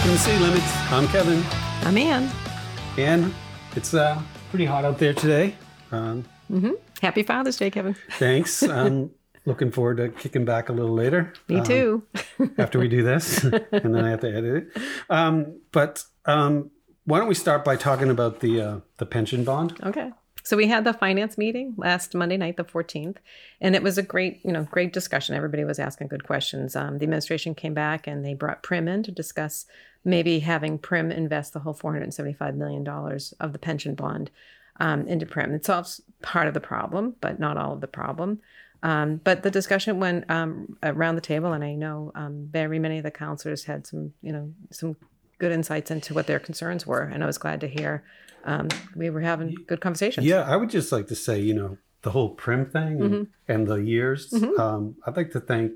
Welcome to City Limits. I'm Kevin, I'm Ann. and it's uh, pretty hot out there today. Um, Happy Father's Day, Kevin. thanks. I'm looking forward to kicking back a little later. Me um, too. after we do this, and then I have to edit it. Um, but um, why don't we start by talking about the uh, the pension bond? Okay. So we had the finance meeting last Monday night, the 14th, and it was a great, you know, great discussion. Everybody was asking good questions. Um, the administration came back and they brought Prim in to discuss maybe having Prim invest the whole 475 million dollars of the pension bond um, into Prim. It solves part of the problem, but not all of the problem. Um, but the discussion went um, around the table, and I know um, very many of the counselors had some, you know, some good insights into what their concerns were, and I was glad to hear um, we were having good conversations. Yeah, I would just like to say, you know, the whole prim thing and, Mm-hmm. and the years. Um, I'd like to thank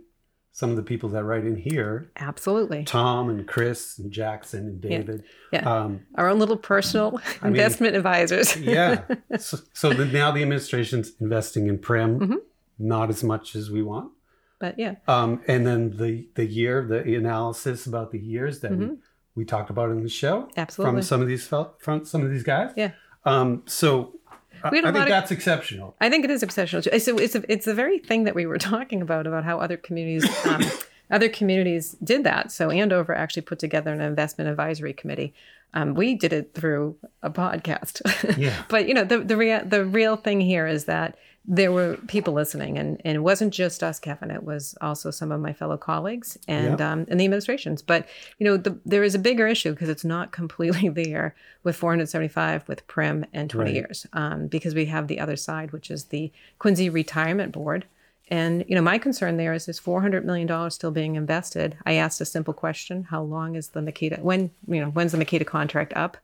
some of the people that write in here Absolutely. Tom and Chris and Jackson and David. Yeah. Um, Our own little personal mean- investment advisors. yeah. so, so that now the administration's investing in Prim, Mm-hmm. not as much as we want. but yeah, Um, and then the the year, the analysis about the years that we, we talked about in the show Mm-hmm. Absolutely. from some of these from some of these guys. yeah. Um, so I, I We had a think of- that's exceptional. I think it is exceptional. too. So it's a, it's the very thing that we were talking about about how other communities um, other communities did that. So Andover actually put together an investment advisory committee. Um, we did it through a podcast. Yeah. but you know the the real the real thing here is that there were people listening, and, and it wasn't just us, Kevin. It was also some of my fellow colleagues and Yeah. um, and the administrations. But you know the, there is a bigger issue because it's not completely there with 475 with Prim and 20 Right. years um, because we have the other side, which is the Quincy Retirement Board. And you know, my concern there is is four hundred million dollars still being invested. I asked a simple question: How long is the Meketa? When you know, when's the Meketa contract up?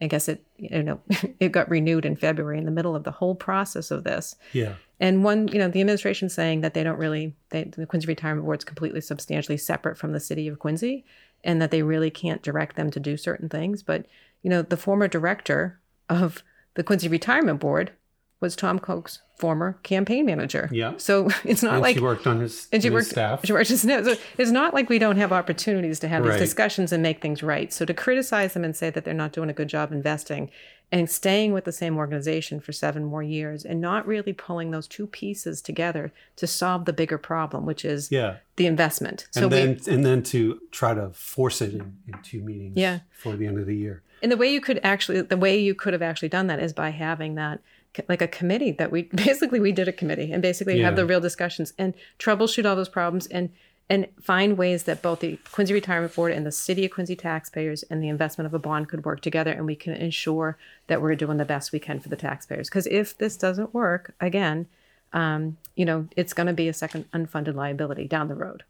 I guess it you know it got renewed in February in the middle of the whole process of this. Yeah. And one, you know, the administration saying that they don't really, they, the Quincy Retirement Board is completely substantially separate from the city of Quincy, and that they really can't direct them to do certain things. But you know, the former director of the Quincy Retirement Board was Tom Koch's former campaign manager. Yeah. So it's not And like she worked on his, and she worked, staff. She worked as so it's not like we don't have opportunities to have Right. these discussions and make things right. So to criticize them and say that they're not doing a good job investing and staying with the same organization for seven more years and not really pulling those two pieces together to solve the bigger problem, which is yeah. the investment. So and we, then and then to try to force it in, in two meetings Yeah. for the end of the year. And the way you could actually, the way you could have actually done that is by having that, like a committee that we basically we did a committee and basically have the real discussions and troubleshoot all those problems and and find ways that both the Quincy Retirement Board and the City of Quincy taxpayers and the investment of a bond could work together and we can ensure that we're doing the best we can for the taxpayers. Because if this doesn't work, again, um, you know, it's going to be a second unfunded liability down the road.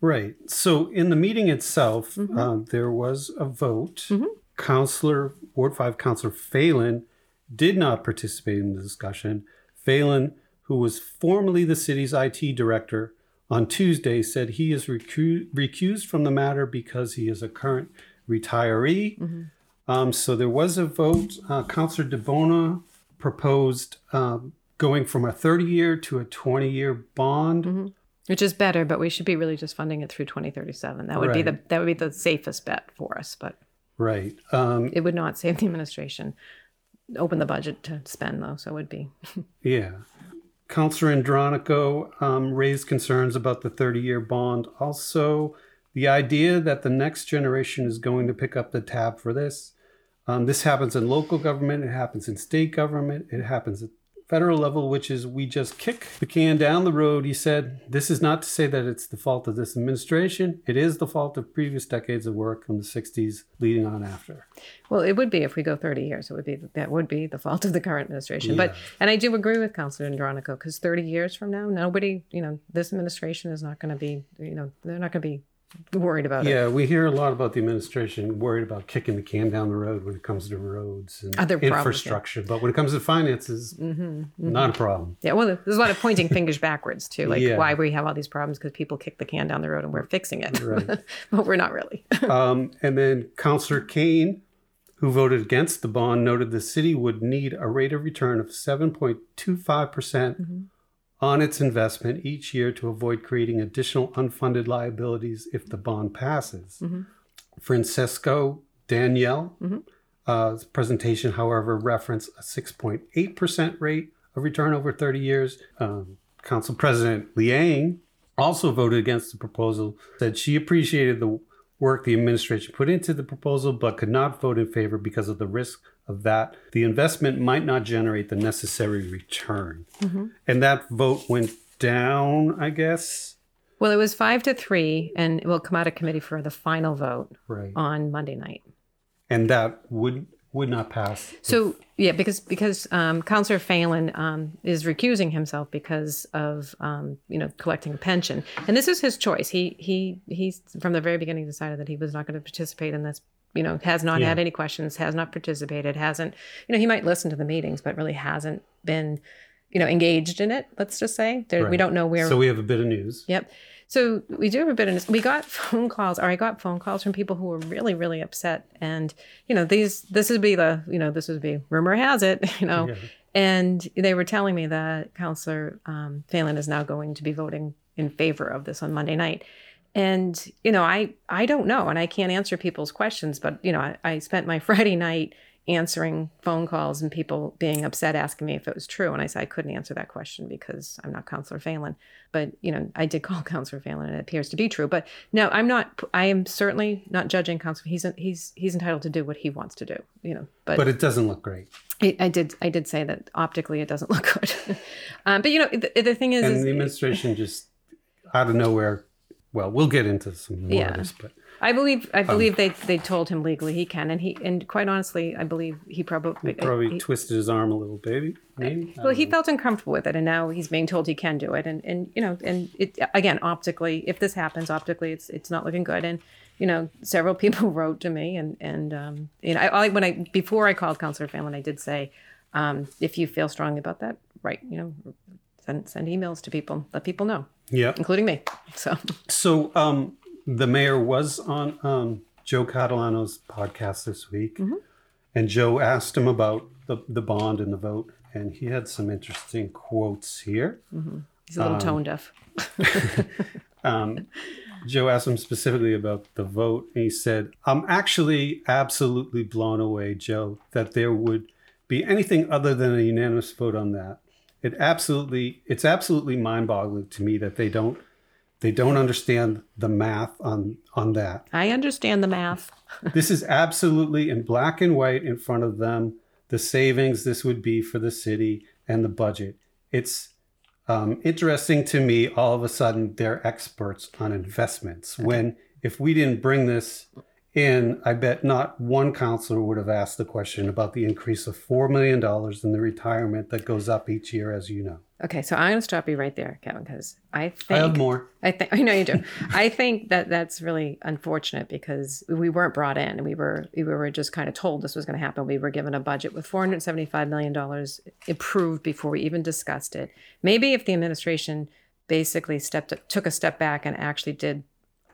Right. So in the meeting itself, Mm-hmm. uh, there was a vote. Counselor Ward Five Counselor Phelan did not participate in the discussion. Phelan, who was formerly the city's IT director, on Tuesday said he is recu- recused from the matter because he is a current retiree. Mm-hmm. Um, so there was a vote. Uh, Counselor DiBona proposed um, going from a 30 year to a 20 year bond. Mm-hmm. Which is better, but we should be really just funding it through 2037. That would be the that would be the safest bet for us, but Right. Um, it would not save the administration. Open the budget to spend though, so it would be. Yeah. Councillor Andronico um, raised concerns about the 30 year bond. Also, the idea that the next generation is going to pick up the tab for this. Um, this happens in local government, it happens in state government, it happens at federal level, which is we just kick the can down the road. He said, This is not to say that it's the fault of this administration, it is the fault of previous decades of work from the 60s leading on after. Well, it would be if we go 30 years. It would be that would be the fault of the current administration. But and I do agree with Councilor Andronico because 30 years from now, nobody, you know, this administration is not going to be, you know, they're not going to be worried about it. Yeah, we hear a lot about the administration worried about kicking the can down the road when it comes to roads and Other problems, yeah. infrastructure. But when it comes to finances, mm-hmm, mm-hmm. not a problem. Yeah, well, there's a lot of pointing fingers backwards too, like Yeah. why we have all these problems because people kick the can down the road and we're fixing it, Right. but we're not really. Um, and then Councillor Kane, who voted against the bond, noted the city would need a rate of return of 7.25% mm-hmm. On its investment each year to avoid creating additional unfunded liabilities if the bond passes. Francesco Danielle. Mm-hmm. Uh, presentation, however, referenced a 6.8% rate of return over 30 years. Um, Council President Liang also voted against the proposal, said she appreciated the work the administration put into the proposal, but could not vote in favor because of the risk of that the investment might not generate the necessary return. Mm-hmm. And that vote went down, I guess. Well, it was five to three, and it will come out of committee for the final vote Right. on Monday night. And that would would not pass. So yeah, because because um, Councillor Phelan um, is recusing himself because of um, you know collecting a pension, and this is his choice. He he he's from the very beginning decided that he was not going to participate in this. You know, has not Yeah. had any questions, has not participated, hasn't. You know, he might listen to the meetings, but really hasn't been, you know, engaged in it. Let's just say there, we don't know where So we have a bit of news. Yep. So we do have a bit of. We got phone calls, or I got phone calls from people who were really, really upset. And you know, these this would be the you know this would be rumor has it, you know, Yeah. and they were telling me that Councillor um, Phelan is now going to be voting in favor of this on Monday night. And you know, I I don't know, and I can't answer people's questions, but you know, I, I spent my Friday night answering phone calls and people being upset asking me if it was true and i said i couldn't answer that question because i'm not counselor phelan but you know i did call counselor phelan and it appears to be true but no i'm not i am certainly not judging counselor he's he's he's entitled to do what he wants to do you know but, But it doesn't look great. I, I did i did say that optically it doesn't look good um, but you know the, the thing is, And is the administration just out of nowhere. Well, we'll get into some more Yeah. of this, but I believe Um, I believe they they told him legally he can, and he and quite honestly, I believe he probably he probably he- twisted his arm a little, baby. Maybe. Well, he know. felt uncomfortable with it, and now he's being told he can do it, and and you know, and it again optically, if this happens optically, it's it's not looking good, and you know, several people wrote to me, and and um, you know, I, I when I before I called Counselor Phelan, I did say, um, if you feel strongly about that, right, you know, send send emails to people, let people know, Yeah. including me. So So um, the mayor was on um, Joe Catalano's podcast this week, Mm-hmm. and Joe asked him about the, the bond and the vote, and he had some interesting quotes here. he's a little tone deaf. Um, Joe asked him specifically about the vote, and he said, "I'm actually absolutely blown away, Joe, that there would be anything other than a unanimous vote on that. It absolutely, it's absolutely mind-boggling to me that they don't, they don't understand the math on on that. I understand the math. This is absolutely in black and white in front of them. The savings this would be for the city and the budget. It's um, interesting to me. All of a sudden, they're experts on investments. When if we didn't bring this in, I bet not one counselor would have asked the question about the increase of four million dollars in the retirement that goes up each year, as you know. Okay, so I'm going to stop you right there, Kevin, because I think I have more. I think I know you do. I think that that's really unfortunate because we weren't brought in. And we were we were just kind of told this was going to happen. We were given a budget with 475 million dollars approved before we even discussed it. Maybe if the administration basically stepped took a step back and actually did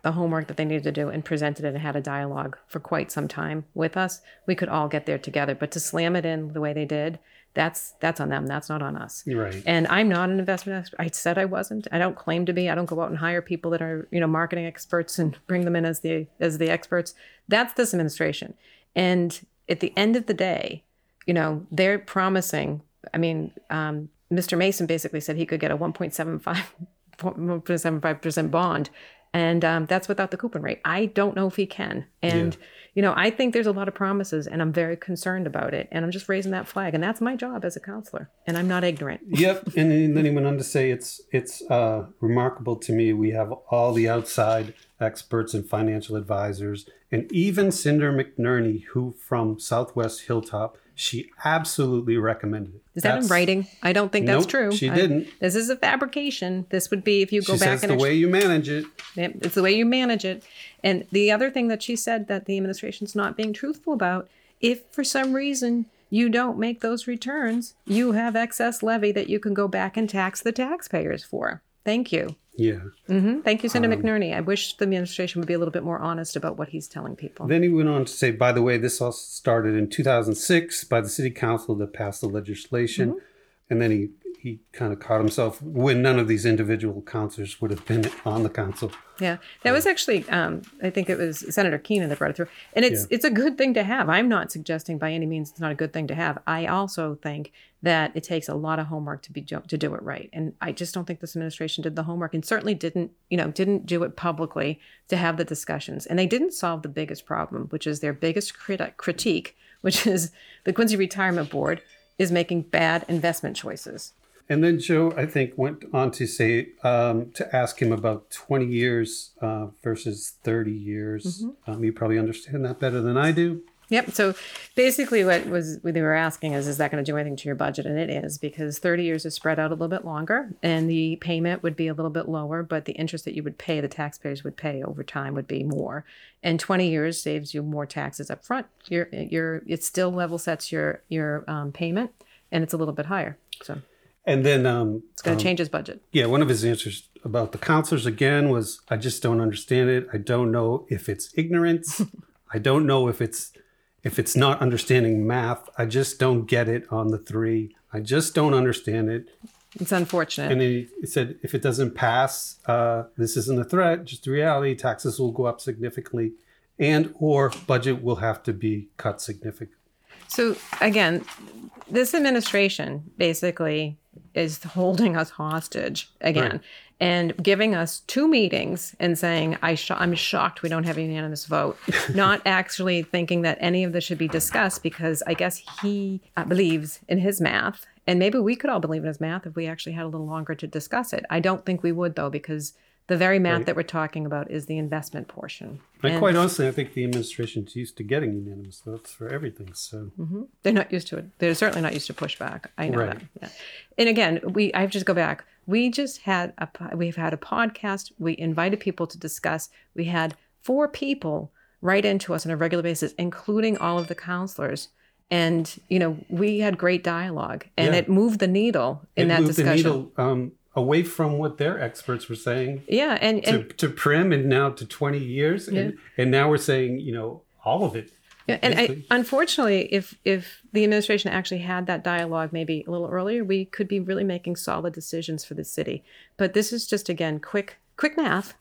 the homework that they needed to do and presented it and had a dialogue for quite some time with us, we could all get there together. But to slam it in the way they did, that's that's on them. That's not on us. Right. And I'm not an investment expert. I said I wasn't. I don't claim to be. I don't go out and hire people that are, you know, marketing experts and bring them in as the as the experts. That's this administration. And at the end of the day, you know, they're promising. I mean, um, Mr. Mason basically said he could get a 1.75 1.75 percent bond, and um, that's without the coupon rate. I don't know if he can. And you know, I think there's a lot of promises, and I'm very concerned about it. And I'm just raising that flag, and that's my job as a counselor. And I'm not ignorant. Yep, and then he went on to say it's it's uh, remarkable to me. We have all the outside experts and financial advisors, and even Cinder McNerney, who from Southwest Hilltop, she absolutely recommended it. Is that in writing? I don't think that's Nope, true. she I- didn't. this is a fabrication. This would be if you go She back says and the way you manage it. It's the way you manage it. And the other thing that she said that the administration's not being truthful about, if for some reason you don't make those returns, you have excess levy that you can go back and tax the taxpayers for. Thank you. Yeah. hmm Thank you, Um, Senator McNerney. I wish the administration would be a little bit more honest about what he's telling people. Then he went on to say, by the way, this all started in 2006 by the city council that passed the legislation. And then he he kind of caught himself when none of these individual counselors would have been on the council. Yeah, that was actually, um, I think it was Senator Keenan that brought it through, and it's yeah. it's a good thing to have. I'm not suggesting by any means it's not a good thing to have. I also think that it takes a lot of homework to be to do it right, and I just don't think this administration did the homework, and certainly didn't you know didn't do it publicly to have the discussions, and they didn't solve the biggest problem, which is their biggest crit- critique, which is the Quincy Retirement Board is making bad investment choices. And then Joe, I think, went on to say um, to ask him about 20 years uh, versus 30 years. Mm-hmm. Um, you probably understand that better than I do. Yep. So basically, what was what they were asking is, is that going to do anything to your budget? And it is because 30 years is spread out a little bit longer, and the payment would be a little bit lower, but the interest that you would pay, the taxpayers would pay over time, would be more. And 20 years saves you more taxes up front. You're, you're, it still level sets your your um, payment, and it's a little bit higher. So. And then um, it's going to um, change his budget. Yeah, one of his answers about the counselors again was, "I just don't understand it. I don't know if it's ignorance. I don't know if it's if it's not understanding math. I just don't get it on the three. I just don't understand it." It's unfortunate. And he, he said, if it doesn't pass, uh, this isn't a threat, just a reality. Taxes will go up significantly, and or budget will have to be cut significantly. So again, this administration basically is holding us hostage again right. And giving us two meetings and saying I sh- I'm shocked we don't have a unanimous vote not actually thinking that any of this should be discussed because I guess he uh, believes in his math and maybe we could all believe in his math if we actually had a little longer to discuss it I don't think we would though because the very math right. that we're talking about is the investment portion. And, and, quite honestly, I think the administration's used to getting unanimous votes for everything. So mm-hmm. they're not used to it. They're certainly not used to pushback. I know right. that. Yeah. And again, we I have to just go back. We just had a we've had a podcast. We invited people to discuss. We had four people write into us on a regular basis, including all of the counselors. And you know, we had great dialogue, and yeah. it moved the needle in it that moved discussion. The needle, um, away from what their experts were saying. Yeah, and, and to, to prim and now to 20 years. Yeah. And, and now we're saying, you know, all of it. Yeah, and I, unfortunately, if if the administration actually had that dialogue maybe a little earlier, we could be really making solid decisions for the city. But this is just again quick quick math.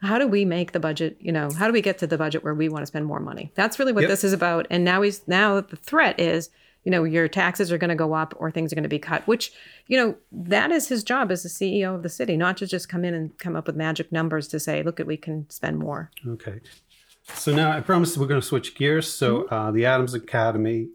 How do we make the budget? You know, how do we get to the budget where we want to spend more money? That's really what yep. this is about. And now he's now the threat is you know your taxes are going to go up or things are going to be cut which you know that is his job as the ceo of the city not to just come in and come up with magic numbers to say look at we can spend more okay so now i promised we're going to switch gears so mm-hmm. uh, the adams academy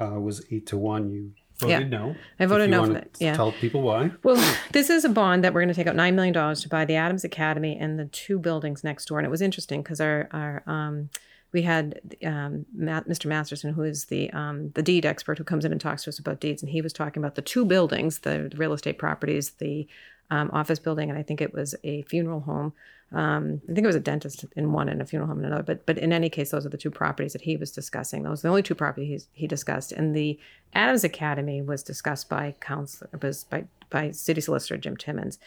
uh, was eight to one you voted yeah. no i voted no for that yeah tell people why well this is a bond that we're going to take out $9 million to buy the adams academy and the two buildings next door and it was interesting because our our um, we had um, Mr. Masterson, who is the um, the deed expert, who comes in and talks to us about deeds, and he was talking about the two buildings, the, the real estate properties, the um, office building, and I think it was a funeral home. Um, I think it was a dentist in one and a funeral home in another. But but in any case, those are the two properties that he was discussing. Those are the only two properties he discussed. And the Adams Academy was discussed by council was by by City Solicitor Jim Timmins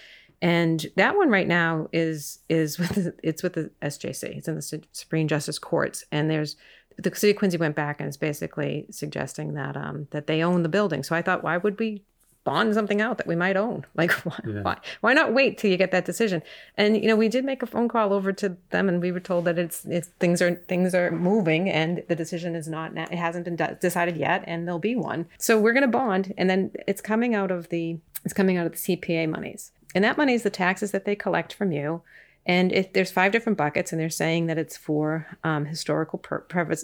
and that one right now is is with the, it's with the SJC. It's in the Supreme Justice Courts, and there's the city of Quincy went back and is basically suggesting that um that they own the building. So I thought, why would we bond something out that we might own? Like why yeah. why, why not wait till you get that decision? And you know, we did make a phone call over to them, and we were told that it's it's things are things are moving, and the decision is not it hasn't been decided yet, and there'll be one. So we're going to bond, and then it's coming out of the it's coming out of the CPA monies. And that money is the taxes that they collect from you. And if there's five different buckets, and they're saying that it's for um, historical per-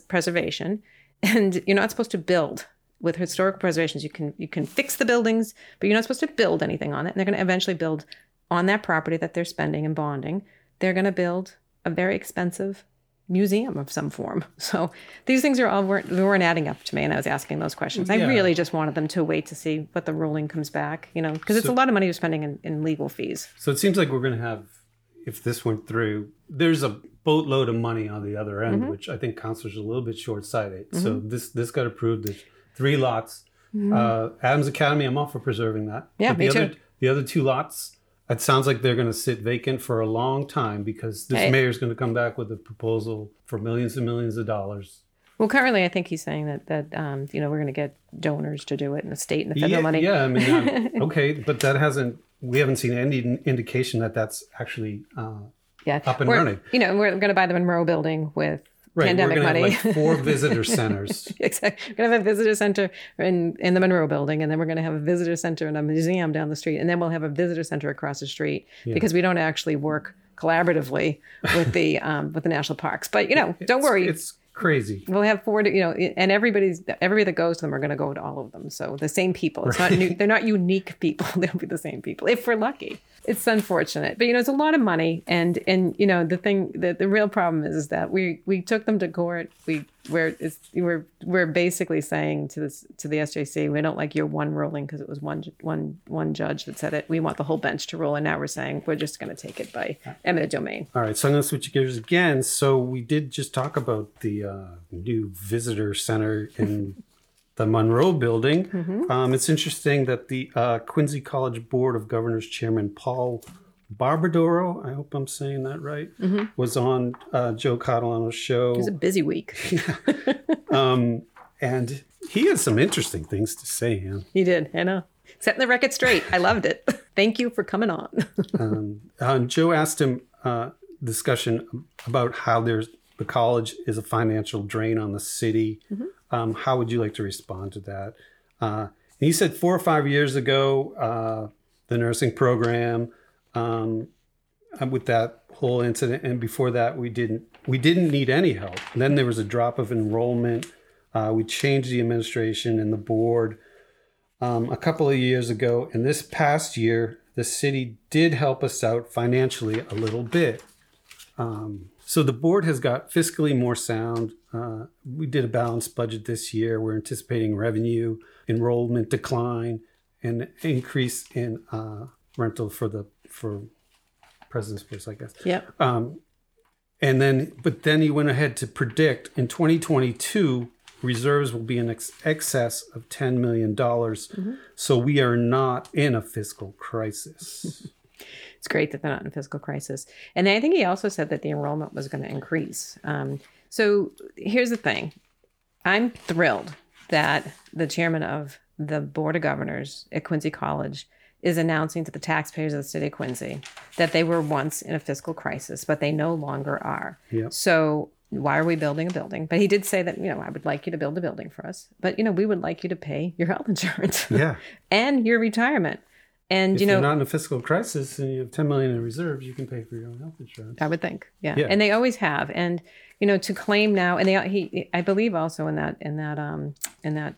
preservation, and you're not supposed to build with historical preservations. You can you can fix the buildings, but you're not supposed to build anything on it. And they're going to eventually build on that property that they're spending and bonding. They're going to build a very expensive museum of some form. So these things are all weren't, weren't adding up to me, and I was asking those questions. Yeah. I really just wanted them to wait to see what the ruling comes back, you know, because it's so, a lot of money you're spending in, in legal fees. So it seems like we're going to have, if this went through, there's a boatload of money on the other end, mm-hmm. which I think councilors are a little bit short sighted. Mm-hmm. So this this got approved. There's three lots. Mm-hmm. Uh, Adams Academy, I'm all for preserving that. Yeah, but me the too. Other, the other two lots it sounds like they're going to sit vacant for a long time because this hey. mayor is going to come back with a proposal for millions and millions of dollars Well, currently, I think he's saying that that um, you know we're going to get donors to do it, and the state and the federal yeah, money. yeah, I mean, uh, okay, but that hasn't. We haven't seen any indication that that's actually uh, yeah, up and We're- running. You know, we're going to buy the Monroe building with Right, pandemic we're money. have like four visitor centers. exactly. We're going to have a visitor center in, in the Monroe building, and then we're going to have a visitor center and a museum down the street, and then we'll have a visitor center across the street because we don't actually work collaboratively with the um, with the national parks. But you know, don't worry. It's crazy. We'll have four, you know, and everybody's everybody that goes to them are going to go to all of them. So the same people. It's not new, they're not unique people. They'll be the same people if we're lucky. It's unfortunate, but you know, it's a lot of money, and and you know, the thing that the real problem is, is that we we took them to court. We we're we're we're basically saying to this to the SJC, we don't like your one ruling because it was one one one judge that said it. We want the whole bench to rule, and now we're saying we're just going to take it by eminent domain. All right, so I'm going to switch gears again. So we did just talk about the uh, new visitor center in the Monroe Building. Mm-hmm. Um, it's interesting that the uh, Quincy College Board of Governors Chairman Paul Barbadoro, I hope I'm saying that right, was on uh, Joe Catalano's show. Mm-hmm. It was a busy week. Um, and he has some interesting things to say. Yeah. He did. I know. Setting the record straight. I loved it. Thank you for coming on. um, uh, Joe asked him uh, discussion about how there's the college is a financial drain on the city. Um, how would you like to respond to that? Uh, he said four or five years ago, uh, the nursing program, um, with that whole incident, and before that, we didn't we didn't need any help. And then there was a drop of enrollment. Uh, we changed the administration and the board um, a couple of years ago, and this past year, the city did help us out financially a little bit. Um, so the board has got fiscally more sound. Uh, we did a balanced budget this year. We're anticipating revenue, enrollment decline, and increase in uh, rental for the for President's Place, I guess. yep. Um, and then, but then he went ahead to predict in 2022 reserves will be in ex- excess of 10 million dollars. So we are not in a fiscal crisis. It's great that they're not in fiscal crisis. And I think he also said that the enrollment was going to increase. Um, so here's the thing I'm thrilled that the chairman of the Board of Governors at Quincy College is announcing to the taxpayers of the city of Quincy that they were once in a fiscal crisis, but they no longer are. Yep. So why are we building a building? But he did say that, you know, I would like you to build a building for us, but, you know, we would like you to pay your health insurance yeah. and your retirement. And, If you know, are not in a fiscal crisis and you have 10 million in reserves, you can pay for your own health insurance. I would think, yeah. Yeah. and they always have. And you know, to claim now, and they he, I believe also in that in that um in that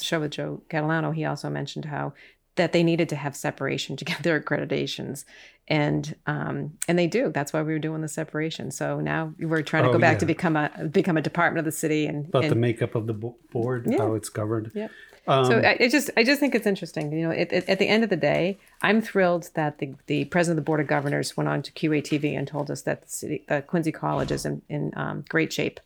show with Joe Catalano, he also mentioned how that they needed to have separation to get their accreditations, and um and they do. That's why we were doing the separation. So now we're trying to Oh, go back yeah. to become a become a department of the city, and, About and the makeup of the bo- board, Yeah. how it's governed. Yeah. Um, so I, just I just think it's interesting. You know, it, it, at the end of the day, I'm thrilled that the, the president of the board of governors went on to QATV and told us that the city, Quincy College is in, in um, great shape,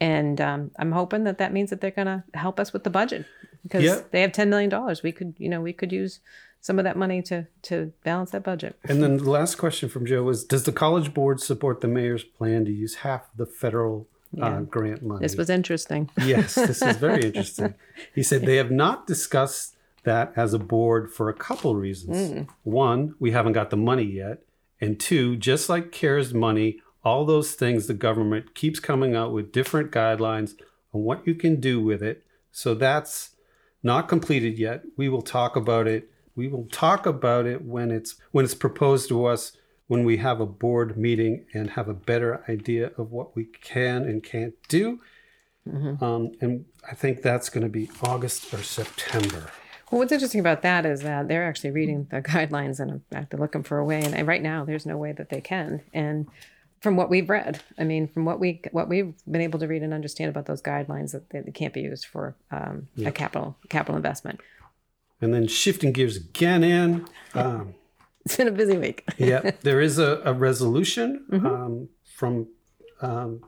and um, I'm hoping that that means that they're going to help us with the budget because Yeah. they have ten million dollars. We could you know we could use some of that money to to balance that budget. and then the last question from Joe was Does the college board support the mayor's plan to use half the federal uh, grant money? This was interesting. Yes, this is very interesting. He said they have not discussed that as a board for a couple reasons. One, we haven't got the money yet. And two, just like CARES money, all those things the government keeps coming out with different guidelines on what you can do with it. So that's not completed yet. We will talk about it. We will talk about it when it's when it's proposed to us when we have a board meeting and have a better idea of what we can and can't do. Um, and I think that's going to be August or September. Well, what's interesting about that is that they're actually reading the guidelines and they're looking for a way. And right now, there's no way that they can. And from what we've read, I mean, from what we what we've been able to read and understand about those guidelines, that they, can't be used for um, a capital capital investment. And then shifting gears again in, um, It's been a busy week. yeah, there is a, a resolution um, from um,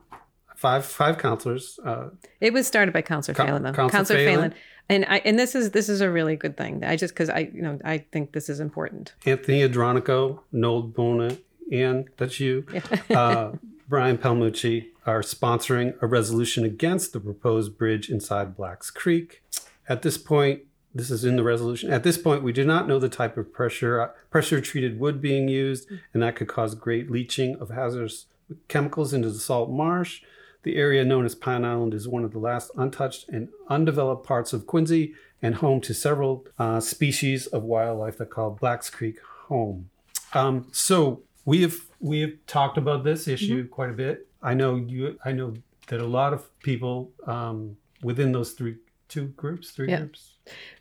five five counselors. Uh, It was started by Councillor Phelan, though. Councillor Phelan. Phelan. And I and this is this is a really good thing. I just because I you know I think this is important. Anthony Andronico, Noel Bona, and that's you, uh, Brian Palmucci, are sponsoring a resolution against the proposed bridge inside Blacks Creek. At this point, this is in the resolution. At this point, we do not know the type of pressure pressure treated wood being used, and that could cause great leaching of hazardous chemicals into the salt marsh. The area known as Pine Island is one of the last untouched and undeveloped parts of Quincy and home to several uh, species of wildlife that call Blacks Creek home. Um, so we have we have talked about this issue mm-hmm. quite a bit. I know you. I know that a lot of people um, within those three two groups, three yeah. groups,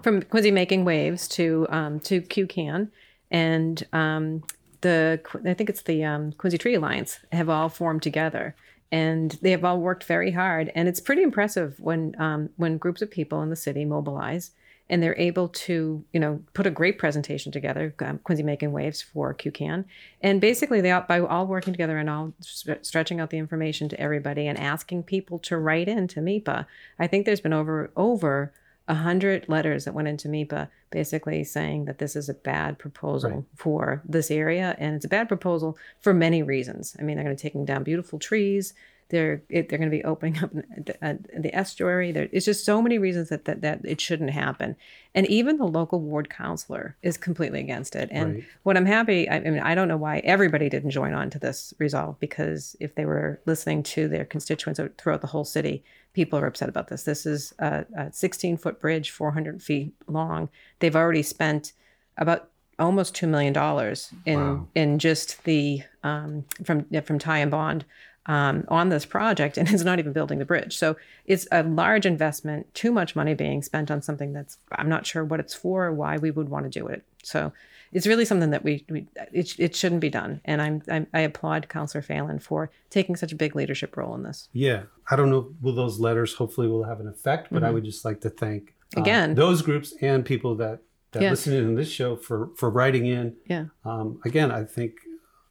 from Quincy Making Waves to um, to QCAN and um, the I think it's the um, Quincy Tree Alliance have all formed together, and they have all worked very hard. And it's pretty impressive when um, when groups of people in the city mobilize and they're able to you know put a great presentation together um, quincy making waves for qcan and basically they all, by all working together and all stretching out the information to everybody and asking people to write in to MEPA i think there's been over over a hundred letters that went into MEPA basically saying that this is a bad proposal right. for this area. And it's a bad proposal for many reasons. I mean, they're going to be taking down beautiful trees. They're it, they're going to be opening up the, the estuary. There, it's just so many reasons that, that that it shouldn't happen. And even the local ward counselor is completely against it. And right. what I'm happy, I, I mean, I don't know why everybody didn't join on to this resolve because if they were listening to their constituents throughout the whole city, people are upset about this. This is a, a 16 foot bridge, 400 feet long. They've already spent about almost two million dollars in wow. in just the um, from from Tighe and Bond um, on this project, and it's not even building the bridge. So it's a large investment, too much money being spent on something that's I'm not sure what it's for or why we would want to do it. So it's really something that we, we it, it shouldn't be done. And I'm, I'm I applaud Councillor Phelan for taking such a big leadership role in this. Yeah, I don't know. Will those letters hopefully will have an effect? But mm-hmm. I would just like to thank uh, again those groups and people that that yeah. listen in this show for for writing in. Yeah. Um, again, I think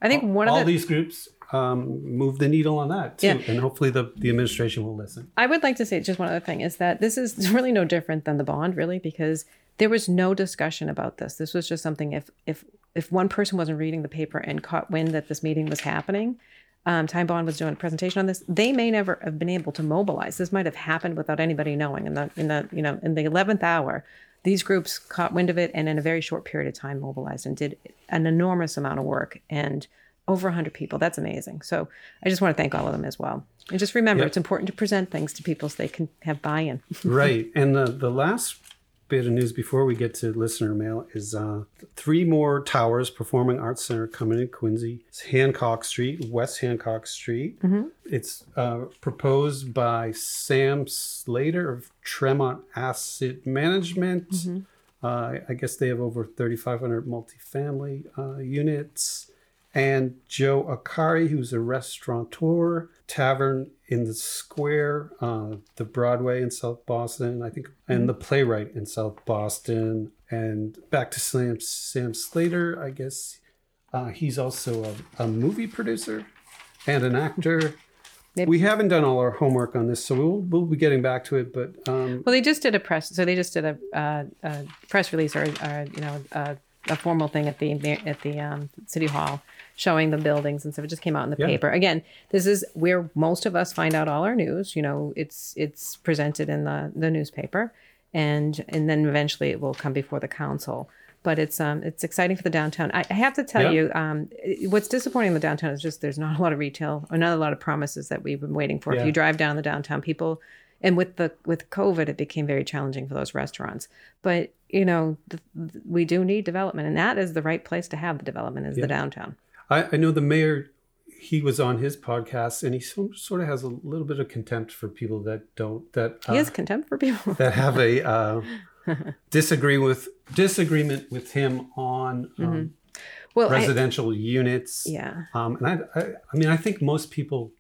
I think one all, of all these groups um, move the needle on that too, yeah. and hopefully the the administration will listen. I would like to say just one other thing is that this is really no different than the bond, really, because there was no discussion about this. This was just something if if if one person wasn't reading the paper and caught wind that this meeting was happening, um, Tighe Bond was doing a presentation on this. They may never have been able to mobilize. This might have happened without anybody knowing. In the in the you know in the eleventh hour, these groups caught wind of it and in a very short period of time mobilized and did an enormous amount of work and over 100 people. That's amazing. So I just want to thank all of them as well. And just remember, yep. it's important to present things to people so they can have buy in. right. And the, the last bit of news before we get to listener mail is uh, three more towers, Performing Arts Center coming in Quincy. It's Hancock Street, West Hancock Street. Mm-hmm. It's uh, proposed by Sam Slater of Tremont Asset Management. Mm-hmm. Uh, I guess they have over 3,500 multifamily uh, units. And Joe Akari, who's a restaurateur, tavern in the square, uh, the Broadway in South Boston, I think, and the playwright in South Boston. And back to Sam, Sam Slater, I guess uh, he's also a, a, movie producer and an actor. We haven't done all our homework on this, so we'll, we'll be getting back to it. But um, well, they just did a press, so they just did a, uh, a press release or, or you know a, a, formal thing at the at the um, city hall showing the buildings and stuff. It just came out in the yeah. paper. Again, this is where most of us find out all our news. You know, it's it's presented in the the newspaper, and and then eventually it will come before the council. But it's um it's exciting for the downtown. I, I have to tell yeah. you, um, what's disappointing in the downtown is just there's not a lot of retail or not a lot of promises that we've been waiting for. Yeah. If you drive down the downtown, people and with the with covid it became very challenging for those restaurants but you know the, we do need development and that is the right place to have the development is yeah. the downtown I, I know the mayor he was on his podcast and he so, sort of has a little bit of contempt for people that don't that uh, he has contempt for people. that have a uh, disagree with disagreement with him on um, mm-hmm. well, residential I, units. Yeah. Um, and I, I i mean i think most people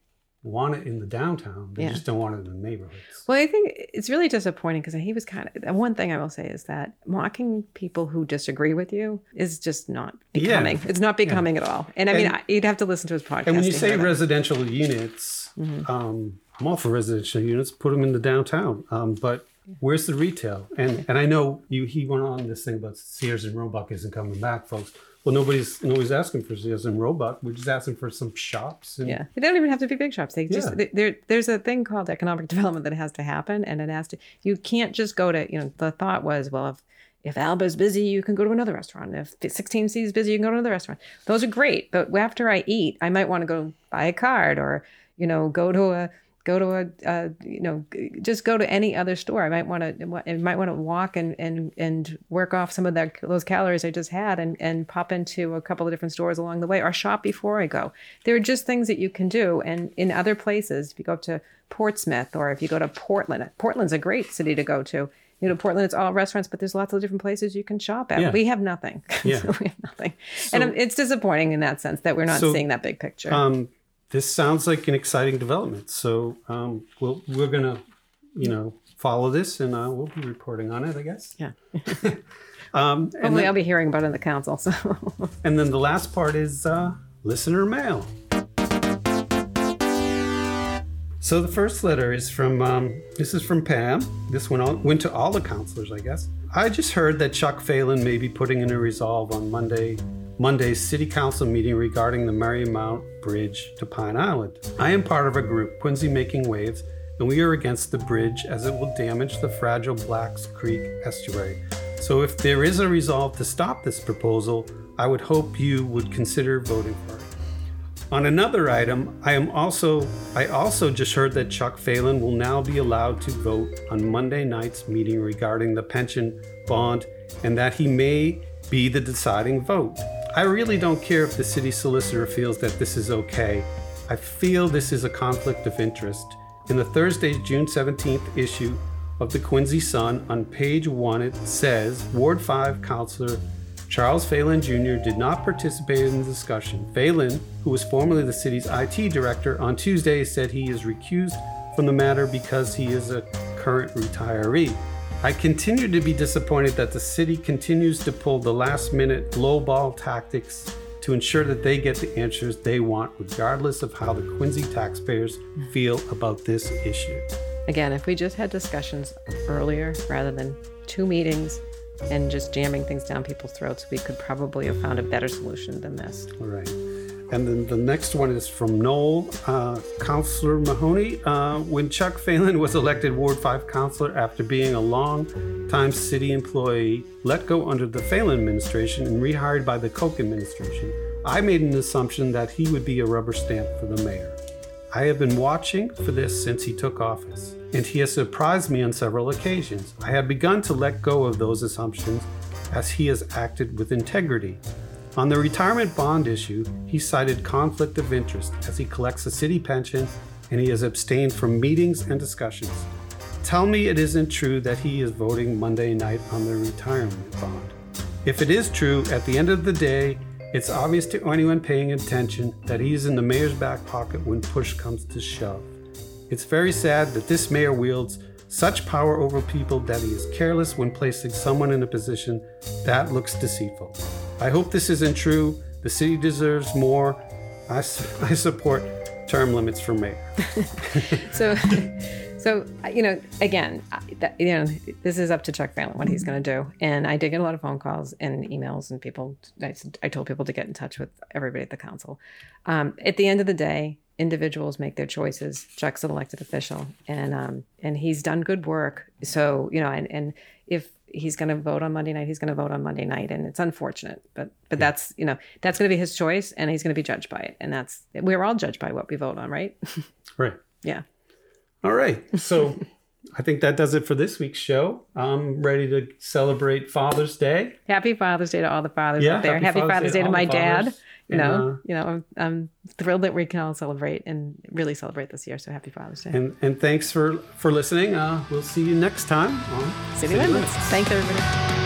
want it in the downtown. They yeah. just don't want it in the neighborhoods. Well, I think it's really disappointing because he was kind of one thing I will say is that mocking people who disagree with you is just not becoming. Yeah. It's not becoming yeah. at all. And I mean, and, you'd have to listen to his podcast. And when you say residential units, mm-hmm. um, I'm all for residential units. Put them in the downtown. Um, but where's the retail? And and I know you. He went on this thing about Sears and Roebuck isn't coming back, folks. Well, nobody's nobody's asking for Sears and Roebuck. We're just asking for some shops. And, Yeah, they don't even have to be big shops. They just Yeah. there. There's a thing called economic development that has to happen, and it has to. You can't just go to. You know, the thought was, well, if if Alba's busy, you can go to another restaurant. If 16C is busy, you can go to another restaurant. Those are great, but after I eat, I might want to go buy a card or you know go to a go to a uh, you know just go to any other store. I might want to I might want to walk and and and work off some of that those calories I just had and and pop into a couple of different stores along the way or shop before I go. There are just things that you can do. And in other places, if you go up to Portsmouth or if you go to Portland, Portland's a great city to go to. You know, Portland, it's all restaurants, but there's lots of different places you can shop at. Yeah. We have nothing. Yeah. so we have nothing. and it's disappointing in that sense that we're not So, seeing that big picture. Um, this sounds like an exciting development. So um, we'll, we're gonna, you know, follow this, and uh, we'll be reporting on it, I guess. yeah. Um, and, Hopefully, then, I'll be hearing about it in the council. So and then the last part is uh, listener mail. So the first letter is from um, this is from Pam. This one all, went to all the counselors, I guess. I just heard that Chuck Phelan may be putting in a resolve on Monday Monday's City Council meeting regarding the Merrymount Bridge to Pine Island. I am part of a group, Quincy Making Waves, and we are against the bridge as it will damage the fragile Blacks Creek estuary. So if there is a resolve to stop this proposal, I would hope you would consider voting for it. On another item, I am also I also just heard that Chuck Phelan will now be allowed to vote on Monday night's meeting regarding the pension bond and that he may be the deciding vote. I really don't care if the city solicitor feels that this is okay. I feel this is a conflict of interest. In the Thursday, June 17th issue of the Quincy Sun, on page 1 it says Ward 5 Councilor Charles Phelan Jr. did not participate in the discussion. Phelan, who was formerly the city's IT director, on Tuesday said he is recused from the matter because he is a current retiree. I continue to be disappointed that the city continues to pull the last minute lowball tactics to ensure that they get the answers they want, regardless of how the Quincy taxpayers feel about this issue. again, if we just had discussions earlier rather than two meetings and just jamming things down people's throats, we could probably have found a better solution than this. All right. And then the next one is from Noel, uh, Councillor Mahoney. Uh, when Chuck Phelan was elected Ward 5 councillor after being a long time city employee, let go under the Phelan administration and rehired by the Koch administration, I made an assumption that he would be a rubber stamp for the mayor. I have been watching for this since he took office, and he has surprised me on several occasions. I have begun to let go of those assumptions as he has acted with integrity. On the retirement bond issue, he cited conflict of interest as he collects a city pension and he has abstained from meetings and discussions. Tell me it isn't true that he is voting Monday night on the retirement bond. If it is true, at the end of the day, it's obvious to anyone paying attention that he is in the mayor's back pocket when push comes to shove. It's very sad that this mayor wields such power over people that he is careless when placing someone in a position that looks deceitful. I hope this isn't true. The city deserves more. I support term limits for mayor. So, so you know, again, that, you know, this is up to Chuck Phelan what he's going to do. And I did get a lot of phone calls and emails, and people. I told people to get in touch with everybody at the council. Um, at the end of the day, individuals make their choices. Chuck's an elected official, and um, and he's done good work. So you know, and and if he's going to vote on Monday night, he's going to vote on Monday night, and it's unfortunate, but but that's you know that's going to be his choice, and he's going to be judged by it, and that's we're all judged by what we vote on, right? Right. yeah. All right. So I think that does it for this week's show. I'm ready to celebrate Father's Day. Happy Father's Day to all the fathers Yeah, out there. happy Happy, Father's Father's, Day Day, to to my dad. fathers. You And, know, uh, you know, I'm, I'm thrilled that we can all celebrate and really celebrate this year. So happy Father's Day. And and thanks for for listening. Uh, we'll see you next time on City, Limits. Thanks, everybody.